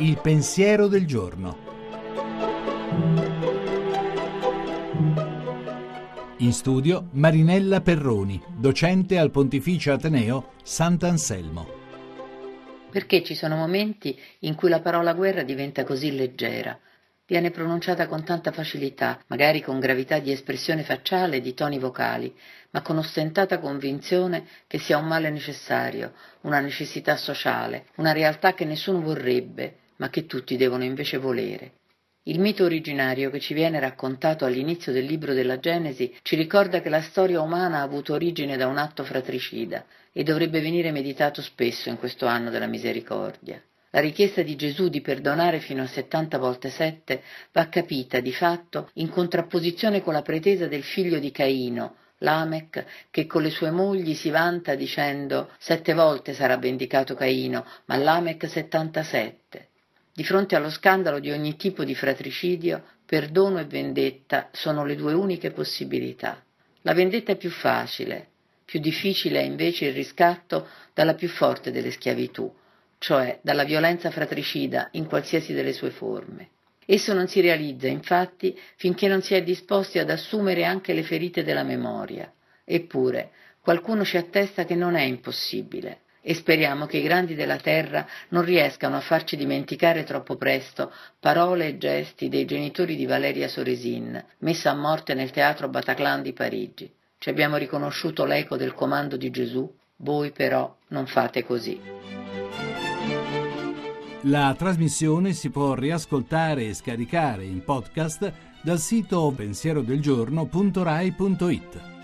Il pensiero del giorno. In studio Marinella Perroni, docente al Pontificio Ateneo Sant'Anselmo. Perché ci sono momenti in cui la parola guerra diventa così leggera, viene pronunciata con tanta facilità, magari con gravità di espressione facciale e di toni vocali, ma con ostentata convinzione che sia un male necessario, una necessità sociale, una realtà che nessuno vorrebbe, ma che tutti devono invece volere. Il mito originario che ci viene raccontato all'inizio del libro della Genesi ci ricorda che la storia umana ha avuto origine da un atto fratricida e dovrebbe venire meditato spesso in questo anno della misericordia. La richiesta di Gesù di perdonare fino a 70 volte 7 va capita di fatto in contrapposizione con la pretesa del figlio di Caino, Lamech, che con le sue mogli si vanta dicendo sette volte sarà vendicato Caino, ma Lamech 77. Di fronte allo scandalo di ogni tipo di fratricidio, perdono e vendetta sono le due uniche possibilità. La vendetta è più facile, più difficile è invece il riscatto dalla più forte delle schiavitù, cioè dalla violenza fratricida in qualsiasi delle sue forme. Esso non si realizza, infatti, finché non si è disposti ad assumere anche le ferite della memoria. Eppure, qualcuno ci attesta che non è impossibile e speriamo che i grandi della terra non riescano a farci dimenticare troppo presto parole e gesti dei genitori di Valeria Soresin, messa a morte nel teatro Bataclan di Parigi. Ci abbiamo riconosciuto l'eco del comando di Gesù, voi però non fate così. La trasmissione si può riascoltare e scaricare in podcast dal sito pensierodelgiorno.rai.it.